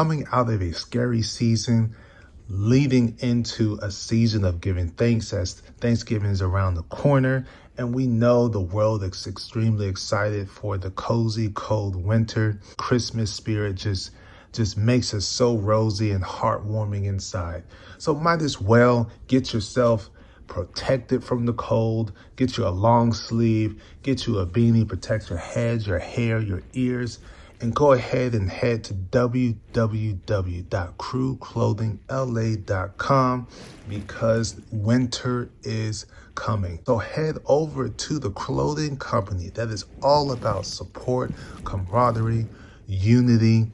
coming out of a scary season, leading into a season of giving thanks as Thanksgiving is around the corner. And we know the world is extremely excited for the cozy, cold winter. Christmas spirit just just makes us so rosy and heartwarming inside. So might as well get yourself protected from the cold, get you a long sleeve, get you a beanie, protect your head, your hair, your ears, and go ahead and head to www.crewclothingla.com because winter is coming. So head over to the clothing company that is all about support, camaraderie, unity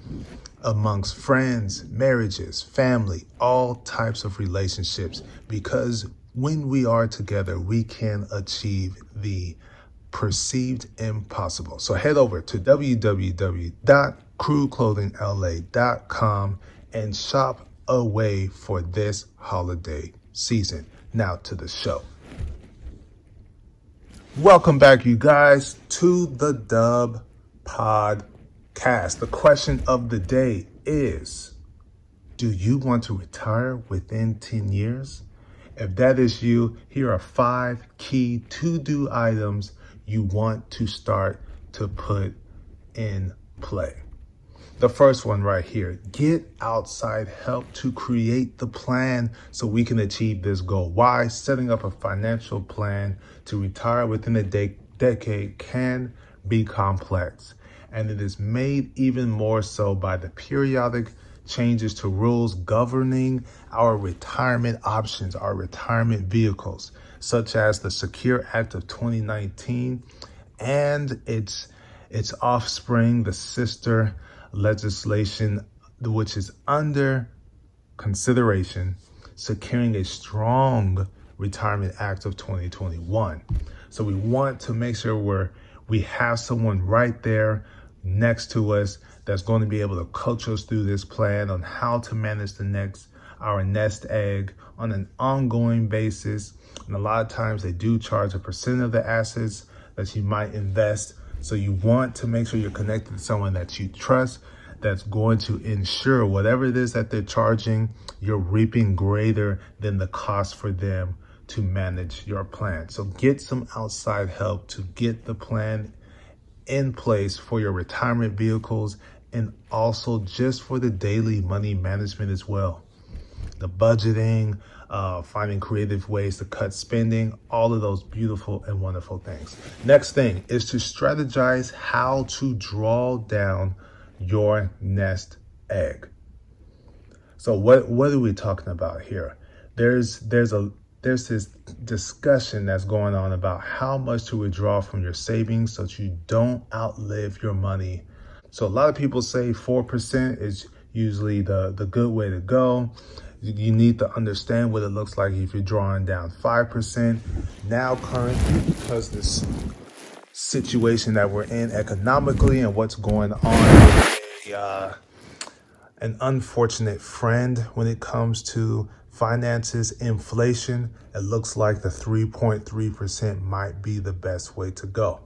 amongst friends, marriages, family, all types of relationships because when we are together, we can achieve the perceived impossible. So head over to www.crewclothingla.com and shop away for this holiday season. Now to the show. Welcome back, you guys, to the Dub Podcast. The question of the day is Do you want to retire within 10 years? If that is you, here are five key to do items you want to start to put in play. The first one right here get outside help to create the plan so we can achieve this goal. Why? Setting up a financial plan to retire within a de- decade can be complex, and it is made even more so by the periodic changes to rules governing our retirement options, our retirement vehicles such as the Secure Act of 2019 and its its offspring, the sister legislation, which is under consideration, securing a strong Retirement Act of 2021. So we want to make sure we're we have someone right there next to us that's going to be able to coach us through this plan on how to manage the next our nest egg on an ongoing basis. And a lot of times they do charge a percent of the assets that you might invest. So you want to make sure you're connected to someone that you trust that's going to ensure whatever it is that they're charging, you're reaping greater than the cost for them to manage your plan. So get some outside help to get the plan in place for your retirement vehicles and also just for the daily money management as well the budgeting, uh, finding creative ways to cut spending, all of those beautiful and wonderful things. Next thing is to strategize how to draw down your nest egg. So what what are we talking about here? There's there's a there's this discussion that's going on about how much to withdraw from your savings so that you don't outlive your money. So a lot of people say 4% is usually the, the good way to go you need to understand what it looks like if you're drawing down 5%. Now, currently, because this situation that we're in economically and what's going on a, uh, an unfortunate friend when it comes to finances, inflation, it looks like the 3.3% might be the best way to go.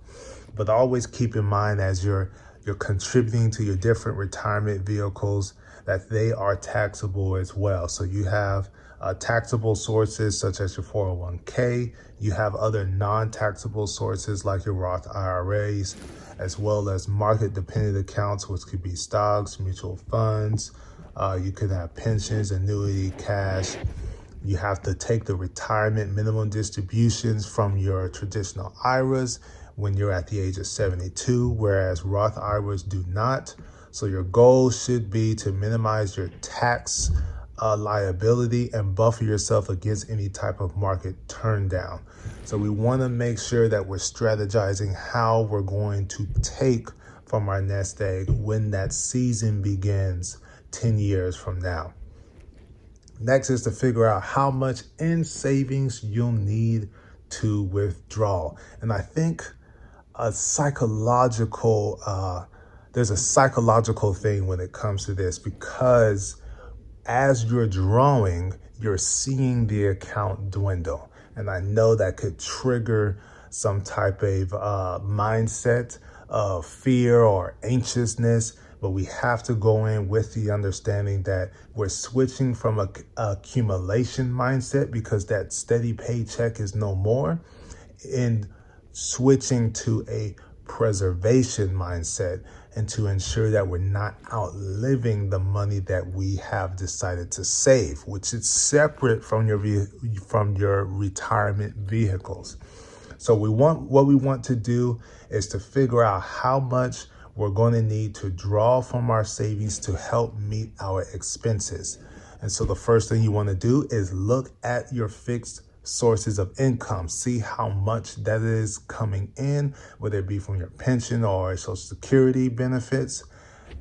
But always keep in mind as you're you're contributing to your different retirement vehicles that they are taxable as well. So you have uh, taxable sources such as your 401k. You have other non-taxable sources like your Roth IRAs, as well as market-dependent accounts, which could be stocks, mutual funds. Uh, you could have pensions, annuity, cash. You have to take the retirement minimum distributions from your traditional IRAs when you're at the age of 72, whereas Roth IRAs do not. So your goal should be to minimize your tax uh, liability and buffer yourself against any type of market turn down. So we want to make sure that we're strategizing how we're going to take from our nest egg when that season begins 10 years from now. Next is to figure out how much in savings you'll need to withdraw. And I think a psychological uh, there's a psychological thing when it comes to this because as you're drawing, you're seeing the account dwindle. And I know that could trigger some type of uh, mindset of fear or anxiousness but we have to go in with the understanding that we're switching from a, a accumulation mindset because that steady paycheck is no more and switching to a preservation mindset and to ensure that we're not outliving the money that we have decided to save, which is separate from your from your retirement vehicles. So we want what we want to do is to figure out how much we're going to need to draw from our savings to help meet our expenses. And so the first thing you want to do is look at your fixed sources of income. See how much that is coming in, whether it be from your pension or social security benefits,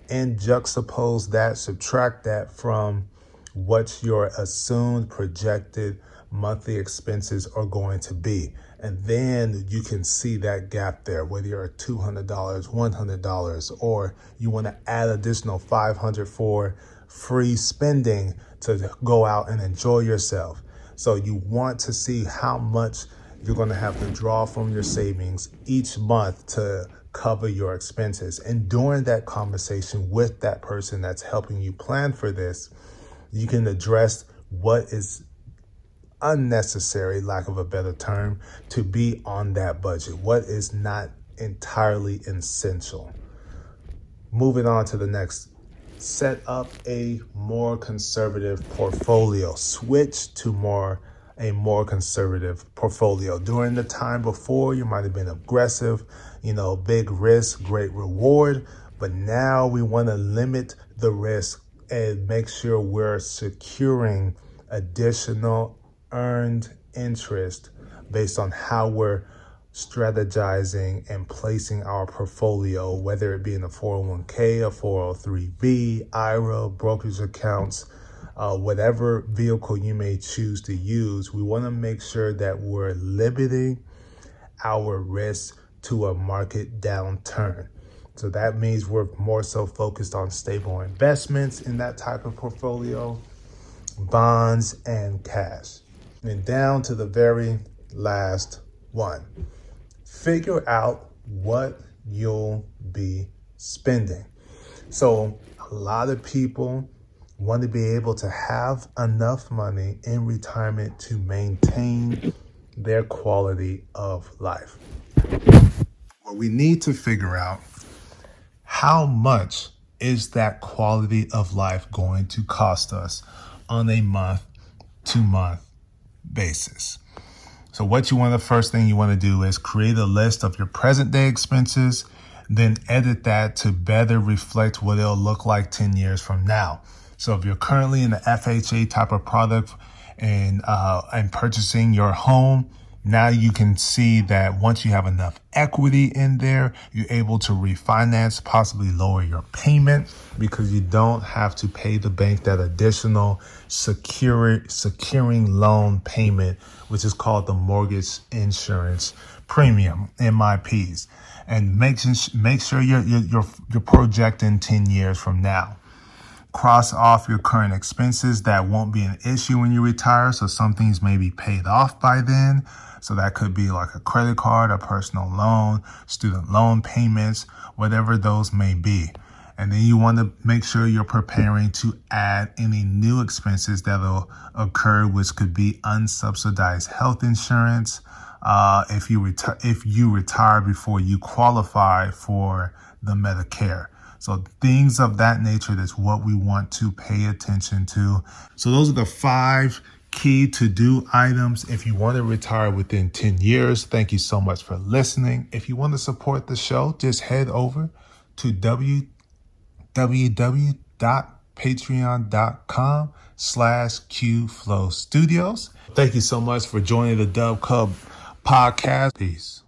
and juxtapose that, subtract that from what your assumed projected monthly expenses are going to be. And then you can see that gap there, whether you're $200, $100, or you want to add additional 500 for free spending to go out and enjoy yourself. So you want to see how much you're going to have to draw from your savings each month to cover your expenses. And during that conversation with that person that's helping you plan for this, you can address what is unnecessary, lack of a better term, to be on that budget. What is not entirely essential. Moving on to the next set up a more conservative portfolio. Switch to more a more conservative portfolio. During the time before, you might have been aggressive, you know, big risk, great reward, but now we want to limit the risk and make sure we're securing additional earned interest based on how we're strategizing and placing our portfolio, whether it be in a 401k, a 403b, IRA, brokerage accounts, uh, whatever vehicle you may choose to use, we want to make sure that we're limiting our risk to a market downturn. So that means we're more so focused on stable investments in that type of portfolio, bonds, and cash. And down to the very last one figure out what you'll be spending. So, a lot of people want to be able to have enough money in retirement to maintain their quality of life. Well, we need to figure out how much is that quality of life going to cost us on a month to month basis. So what you want, the first thing you want to do is create a list of your present day expenses, then edit that to better reflect what it'll look like 10 years from now. So if you're currently in the FHA type of product and, uh, and purchasing your home, now you can see that once you have enough equity in there, you're able to refinance, possibly lower your payment because you don't have to pay the bank that additional secure, securing loan payment, which is called the mortgage insurance premium, MIPs. And make, make sure you're, you're, you're projecting 10 years from now cross off your current expenses that won't be an issue when you retire. So some things may be paid off by then. So that could be like a credit card, a personal loan, student loan payments, whatever those may be. And then you want to make sure you're preparing to add any new expenses that'll occur, which could be unsubsidized health insurance. Uh, if you retire, if you retire before you qualify for the Medicare. So things of that nature, that's what we want to pay attention to. So those are the five key to do items if you want to retire within 10 years. Thank you so much for listening. If you want to support the show, just head over to www.patreon.com slash QFLO studios. Thank you so much for joining the Dub Cub podcast. Peace.